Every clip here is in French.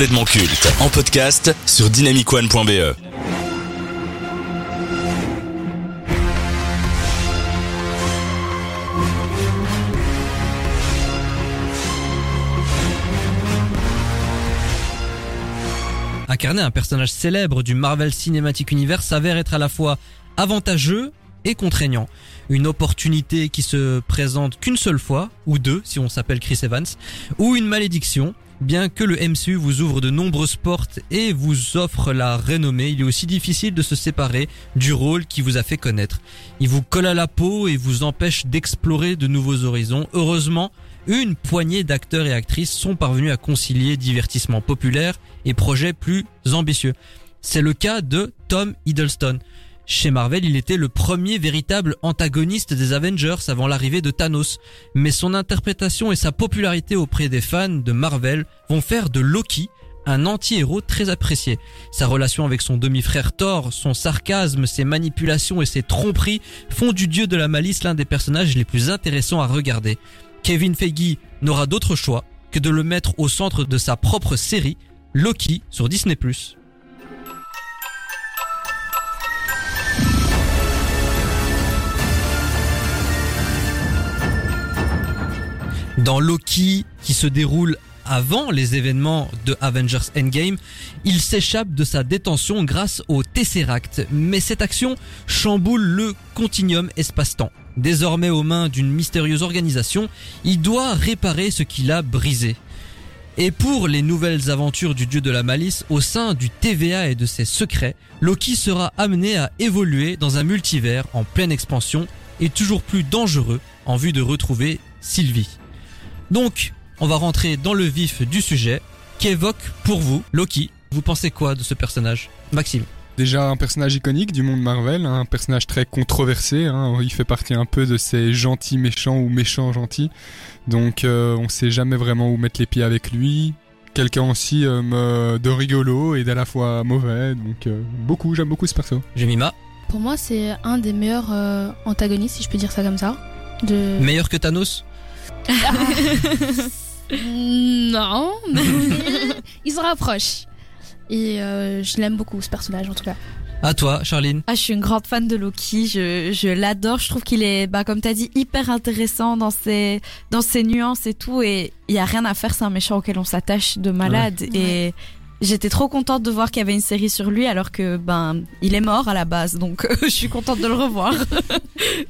complètement culte en podcast sur dynamicone.be. Incarner un personnage célèbre du Marvel Cinematic Universe s'avère être à la fois avantageux et contraignant. Une opportunité qui se présente qu'une seule fois, ou deux si on s'appelle Chris Evans, ou une malédiction. Bien que le MCU vous ouvre de nombreuses portes et vous offre la renommée, il est aussi difficile de se séparer du rôle qui vous a fait connaître. Il vous colle à la peau et vous empêche d'explorer de nouveaux horizons. Heureusement, une poignée d'acteurs et actrices sont parvenus à concilier divertissement populaire et projets plus ambitieux. C'est le cas de Tom Hiddleston. Chez Marvel, il était le premier véritable antagoniste des Avengers avant l'arrivée de Thanos. Mais son interprétation et sa popularité auprès des fans de Marvel vont faire de Loki un anti-héros très apprécié. Sa relation avec son demi-frère Thor, son sarcasme, ses manipulations et ses tromperies font du dieu de la malice l'un des personnages les plus intéressants à regarder. Kevin Feige n'aura d'autre choix que de le mettre au centre de sa propre série, Loki, sur Disney+. Dans Loki, qui se déroule avant les événements de Avengers Endgame, il s'échappe de sa détention grâce au Tesseract. Mais cette action chamboule le continuum espace-temps. Désormais aux mains d'une mystérieuse organisation, il doit réparer ce qu'il a brisé. Et pour les nouvelles aventures du dieu de la malice au sein du TVA et de ses secrets, Loki sera amené à évoluer dans un multivers en pleine expansion et toujours plus dangereux en vue de retrouver Sylvie. Donc, on va rentrer dans le vif du sujet. Qu'évoque pour vous Loki Vous pensez quoi de ce personnage Maxime Déjà un personnage iconique du monde Marvel, hein, un personnage très controversé. Hein, il fait partie un peu de ces gentils méchants ou méchants gentils. Donc euh, on sait jamais vraiment où mettre les pieds avec lui. Quelqu'un aussi euh, de rigolo et d'à la fois mauvais. Donc euh, beaucoup, j'aime beaucoup ce perso. Jemima Pour moi, c'est un des meilleurs euh, antagonistes, si je peux dire ça comme ça. De... Meilleur que Thanos Non, mais il se rapproche. Et euh, je l'aime beaucoup, ce personnage, en tout cas. À toi, Charline Ah, je suis une grande fan de Loki. Je, je l'adore. Je trouve qu'il est, bah, comme t'as dit, hyper intéressant dans ses, dans ses nuances et tout. Et il y a rien à faire. C'est un méchant auquel on s'attache de malade. Et j'étais trop contente de voir qu'il y avait une série sur lui, alors que, ben, il est mort à la base. Donc, je suis contente de le revoir.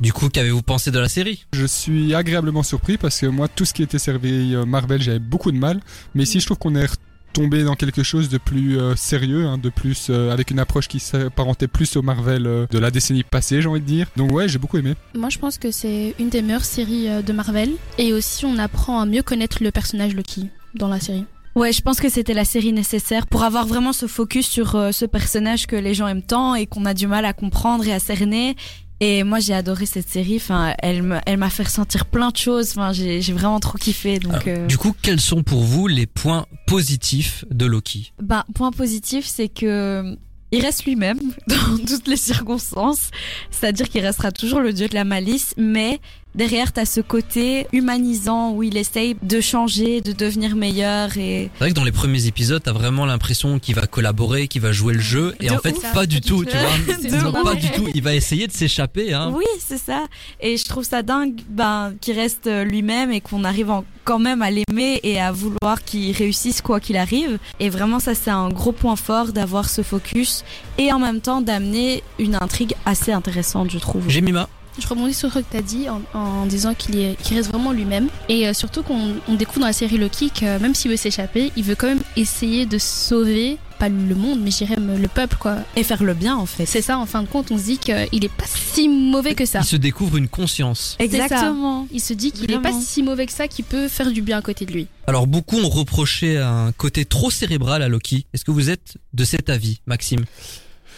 Du coup, qu'avez-vous pensé de la série? Je suis agréablement surpris parce que moi, tout ce qui était servi euh, Marvel, j'avais beaucoup de mal. Mais ici, je trouve qu'on est retombé dans quelque chose de plus euh, sérieux, hein, de plus euh, avec une approche qui s'apparentait plus au Marvel euh, de la décennie passée, j'ai envie de dire. Donc ouais, j'ai beaucoup aimé. Moi, je pense que c'est une des meilleures séries euh, de Marvel. Et aussi, on apprend à mieux connaître le personnage Loki dans la série. Ouais, je pense que c'était la série nécessaire pour avoir vraiment ce focus sur euh, ce personnage que les gens aiment tant et qu'on a du mal à comprendre et à cerner. Et moi, j'ai adoré cette série. Enfin, elle m'a fait ressentir plein de choses. Enfin, j'ai j'ai vraiment trop kiffé. Donc, Alors, euh, Du coup, quels sont pour vous les points positifs de Loki? Ben, point positif, c'est que il reste lui-même dans toutes les circonstances. C'est-à-dire qu'il restera toujours le dieu de la malice, mais derrière, t'as ce côté humanisant où il essaye de changer, de devenir meilleur et C'est vrai que dans les premiers épisodes, t'as vraiment l'impression qu'il va collaborer, qu'il va jouer le jeu, et De en fait, ouf. pas du tout, tu vois. Non, pas du tout. Il va essayer de s'échapper, hein. Oui, c'est ça. Et je trouve ça dingue ben, qu'il reste lui-même et qu'on arrive en- quand même à l'aimer et à vouloir qu'il réussisse quoi qu'il arrive. Et vraiment, ça, c'est un gros point fort d'avoir ce focus et en même temps d'amener une intrigue assez intéressante, je trouve. Jemima. Je rebondis sur ce que tu as dit en, en disant qu'il est- qu'il reste vraiment lui-même. Et euh, surtout qu'on on découvre dans la série Loki que même s'il veut s'échapper, il veut quand même essayer de sauver, pas le monde, mais même le peuple, quoi. Et faire le bien, en fait. C'est ça, en fin de compte, on se dit qu'il est pas si mauvais que ça. Il se découvre une conscience. Exactement. Il se dit qu'il est pas si mauvais que ça, qu'il peut faire du bien à côté de lui. Alors, beaucoup ont reproché un côté trop cérébral à Loki. Est-ce que vous êtes de cet avis, Maxime?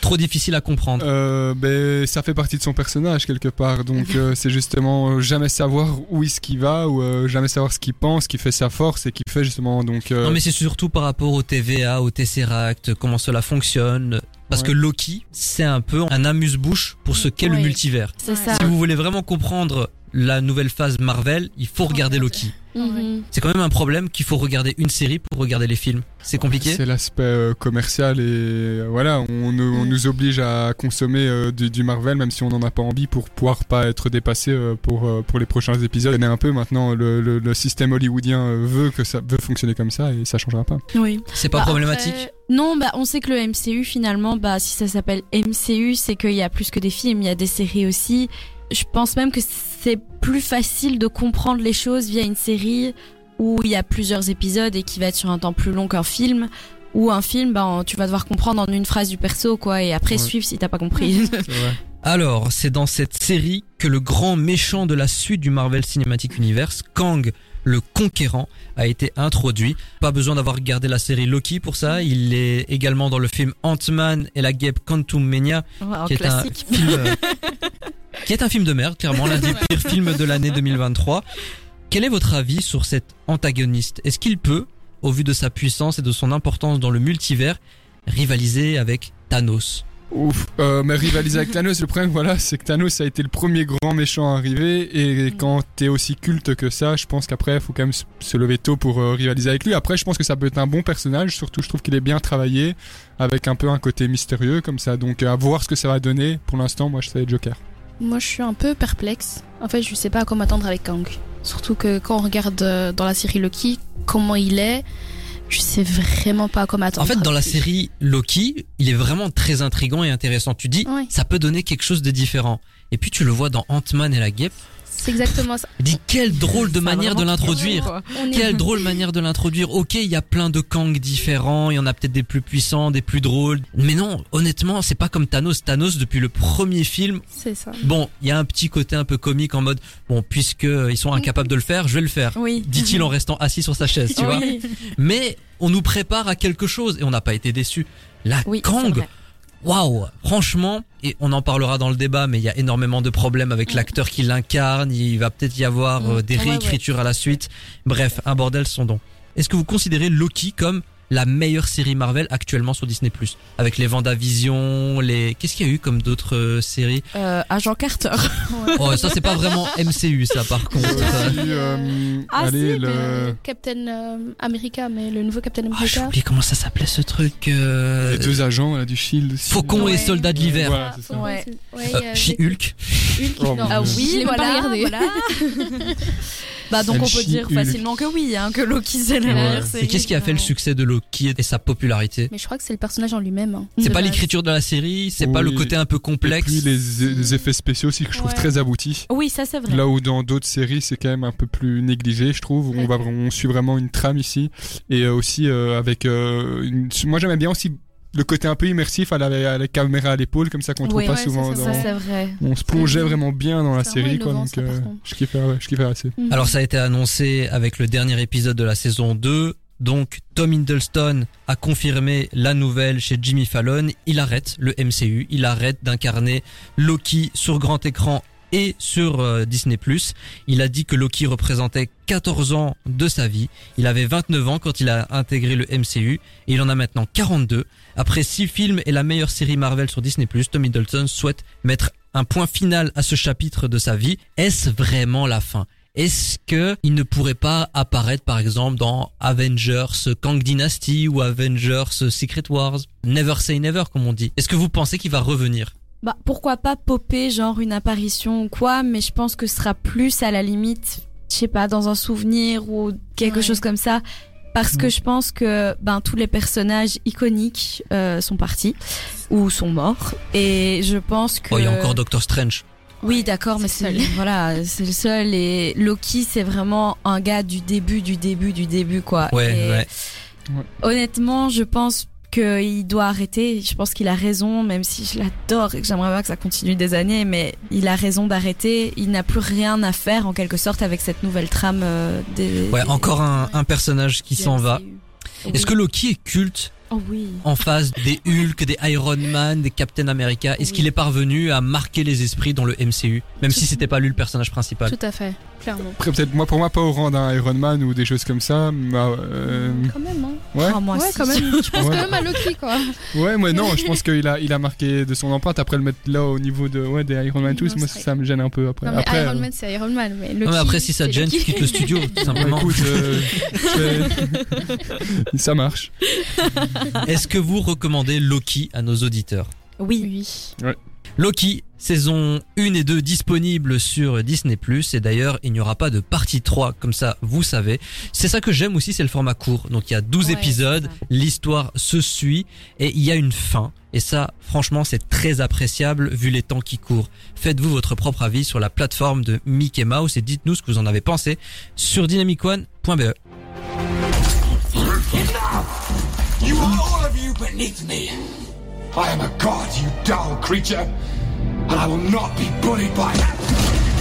Trop difficile à comprendre. Euh, ben, ça fait partie de son personnage quelque part, donc euh, c'est justement euh, jamais savoir où est-ce qu'il va ou euh, jamais savoir ce qu'il pense, qui fait sa force et qui fait justement donc. euh, Non, mais c'est surtout par rapport au TVA, au Tesseract, comment cela fonctionne. Parce Ouais. que Loki, c'est un peu un amuse-bouche pour ce qu'est le multivers. Ça. Si vous voulez vraiment comprendre la nouvelle phase Marvel, il faut regarder Loki. Mhm. C'est quand même un problème qu'il faut regarder une série pour regarder les films. C'est compliqué. C'est l'aspect euh, commercial et euh, voilà, on, nous- on nous oblige à consommer euh, du, du Marvel même si on n'en a pas envie pour pouvoir pas être dépassé pour pour les prochains épisodes. Et un peu maintenant le, le, le système hollywoodien veut que ça veut fonctionner comme ça et ça changera pas. Oui. C'est pas Bah, problématique. Après, Non, bah on sait que le MCU finalement, bah si ça s'appelle MCU, c'est qu'il y a plus que des films, il y a des séries aussi. Je pense même que c'est plus facile de comprendre les choses via une série où il y a plusieurs épisodes et qui va être sur un temps plus long qu'un film. Ou un film, bah tu vas devoir comprendre en une phrase du perso quoi, et après Ouais. suivre si t'as pas compris. Alors, c'est dans cette série que le grand méchant de la suite du Marvel Cinematic Universe, Kang le Conquérant, a été introduit. Pas besoin d'avoir regardé la série Loki pour ça. Il est également dans le film Ant-Man et la guêpe Quantum Mania, qui est un film, euh, qui est un film de merde, clairement l'un des pires films de l'année 2023. Quel est votre avis sur cet antagoniste? Est-ce qu'il peut, au vu de sa puissance et de son importance dans le multivers, rivaliser avec Thanos? Ouf. Euh, mais rivaliser avec Thanos, le problème, voilà, c'est que Thanos a été le premier grand méchant à arriver. Et quand t'es aussi culte que ça, je pense qu'après, il faut quand même se- lever tôt pour euh, rivaliser avec lui. Après, je pense que ça peut être un bon personnage. Surtout, je trouve qu'il est bien travaillé, avec un peu un côté mystérieux comme ça. Donc, euh, à voir ce que ça va donner. Pour l'instant, moi, je sais Joker. Moi, je suis un peu perplexe. En fait, je sais pas à quoi m'attendre avec Kang. Surtout que quand on regarde euh, dans la série Loki comment il est, je sais vraiment pas à quoi m'attendre. En fait, dans la série Loki, il est vraiment très intrigant et intéressant. Tu dis, Ouais. ça peut donner quelque chose de différent. Et puis tu le vois dans Ant-Man et la guêpe. C'est exactement ça. Il dit quelle drôle de manière de l'introduire. Quelle drôle manière de l'introduire. Ok, il y a plein de Kang différents, il y en a peut-être des plus puissants, des plus drôles. Mais non, honnêtement, c'est pas comme Thanos. Thanos, depuis le premier film, C'est ça. bon, il y a un petit côté un peu comique en mode, bon, puisque ils sont incapables de le faire, je vais le faire. Oui. Dit-il en restant assis sur sa chaise, tu vois. Oui. Mais on nous prépare à quelque chose et on n'a pas été déçus. La Oui, Kang, waouh, franchement, et on en parlera dans le débat, mais il y a énormément de problèmes avec Mm. l'acteur qui l'incarne. Il va peut-être y avoir Mm. euh, des Ouais, ouais. réécritures à la suite. Bref, un bordel sans don. Est-ce que vous considérez Loki comme la meilleure série Marvel actuellement sur Disney Avec les Vendavision, les qu'est-ce qu'il y a eu comme d'autres euh, séries? Euh, Agent Carter. Oh, ça c'est pas vraiment MCU ça par contre. Aussi, euh, Ah, allez, si, le... Euh, Captain euh, America, mais le nouveau Captain Oh, j'ai America. oublié comment ça s'appelait ce truc. euh, les deux agents là, du Shield. aussi. Faucon et Ouais. Soldat de l'hiver. Voilà, c'est ça. Ouais. Ouais, Euh, euh, She-Hulk. Hulk, Oh, Ah oui, voilà, voilà. bah donc on peut dire Hulk. facilement que oui, hein, que Loki c'est la meilleure Et série. qu'est-ce qui a fait le succès de Loki et sa popularité Mais je crois que c'est le personnage en lui-même. hein. C'est De pas base. l'écriture de la série, c'est pas Oui. le côté un peu Et complexe. puis les, les effets spéciaux aussi que je trouve Ouais. très aboutis. Oui, ça c'est vrai. Là où dans d'autres séries c'est quand même un peu plus négligé, je trouve. On va on suit vraiment une trame ici et euh, aussi euh, avec. euh, une- Moi j'aimais bien aussi le côté un peu immersif à la, à la caméra à l'épaule comme ça qu'on trouve Oui, pas ouais, souvent. ça, dans... Ça c'est vrai. On se plongeait vraiment bien dans la série quoi. Donc ça, euh, je kiffais, ouais, je kiffais assez. Mhm. Alors ça a été annoncé avec le dernier épisode de la saison 2. Donc Tom Hiddleston a confirmé la nouvelle chez Jimmy Fallon. Il arrête le MCU, il arrête d'incarner Loki sur grand écran et sur euh, Disney+. Il a dit que Loki représentait 14 ans de sa vie. Il avait 29 ans quand il a intégré le MCU et il en a maintenant 42. Après 6 films et la meilleure série Marvel sur Disney+, Tom Hiddleston souhaite mettre un point final à ce chapitre de sa vie. Est-ce vraiment la fin? Est-ce que il ne pourrait pas apparaître par exemple dans Avengers Kang Dynasty ou Avengers Secret Wars? Never say never comme on dit. Est-ce que vous pensez qu'il va revenir? Bah pourquoi pas popper genre une apparition ou quoi, mais je pense que ce sera plus à la limite, je sais pas, dans un souvenir ou quelque Ouais. chose comme ça. Parce que je pense que ben tous les personnages iconiques euh, sont partis ou sont morts et je pense que Oh, il y a encore Doctor Strange. Oui, d'accord, mais C'est c'est le seul. voilà, c'est le seul et Loki c'est vraiment un gars du début du début du début quoi. Ouais, Et ouais. Honnêtement, je pense qu'il doit arrêter. Je pense qu'il a raison, même si je l'adore et que j'aimerais pas que ça continue des années, mais il a raison d'arrêter. Il n'a plus rien à faire en quelque sorte avec cette nouvelle trame euh, des. Ouais, des- encore un, un personnage qui s'en va. Est-ce que Loki est culte? Oh oui. en face des Hulk, des Iron Man, des Captain America Est-ce Oui. qu'il est parvenu à marquer les esprits dans le MCU, même si c'était pas lui le personnage principal? Tout à fait, clairement. Après, peut-être, moi, pour moi, pas au rang d'un Iron Man ou des choses comme ça. mais, euh, Quand même, hein. ouais. Oh, moi ouais, quand même. Je pense Ouais. quand même à Loki, quoi. Ouais, moi, non, je pense qu'il a, il a marqué de son empreinte. Après, le mettre là au niveau de, ouais, des Iron Man tous, non, moi, ça me gêne un peu après. Non, mais après, Iron euh, Man, c'est Iron Man. Mais Loki, Non, mais après, si ça te gêne, tu quittes le studio, tout bah, simplement. écoute, euh, ça marche. Est-ce que vous recommandez Loki à nos auditeurs Oui. Oui. Loki, saison 1 et 2 disponibles sur Disney+. Et d'ailleurs, il n'y aura pas de partie 3, comme ça, vous savez. C'est ça que j'aime aussi, c'est le format court. Donc il y a 12 Ouais, épisodes, l'histoire se suit, et il y a une fin. Et ça, franchement, c'est très appréciable vu les temps qui courent. Faites-vous votre propre avis sur la plateforme de Mickey Mouse et dites-nous ce que vous en avez pensé sur dynamicone.be. You are all of you beneath me. I am a god, you dull creature, and I will not be bullied by that.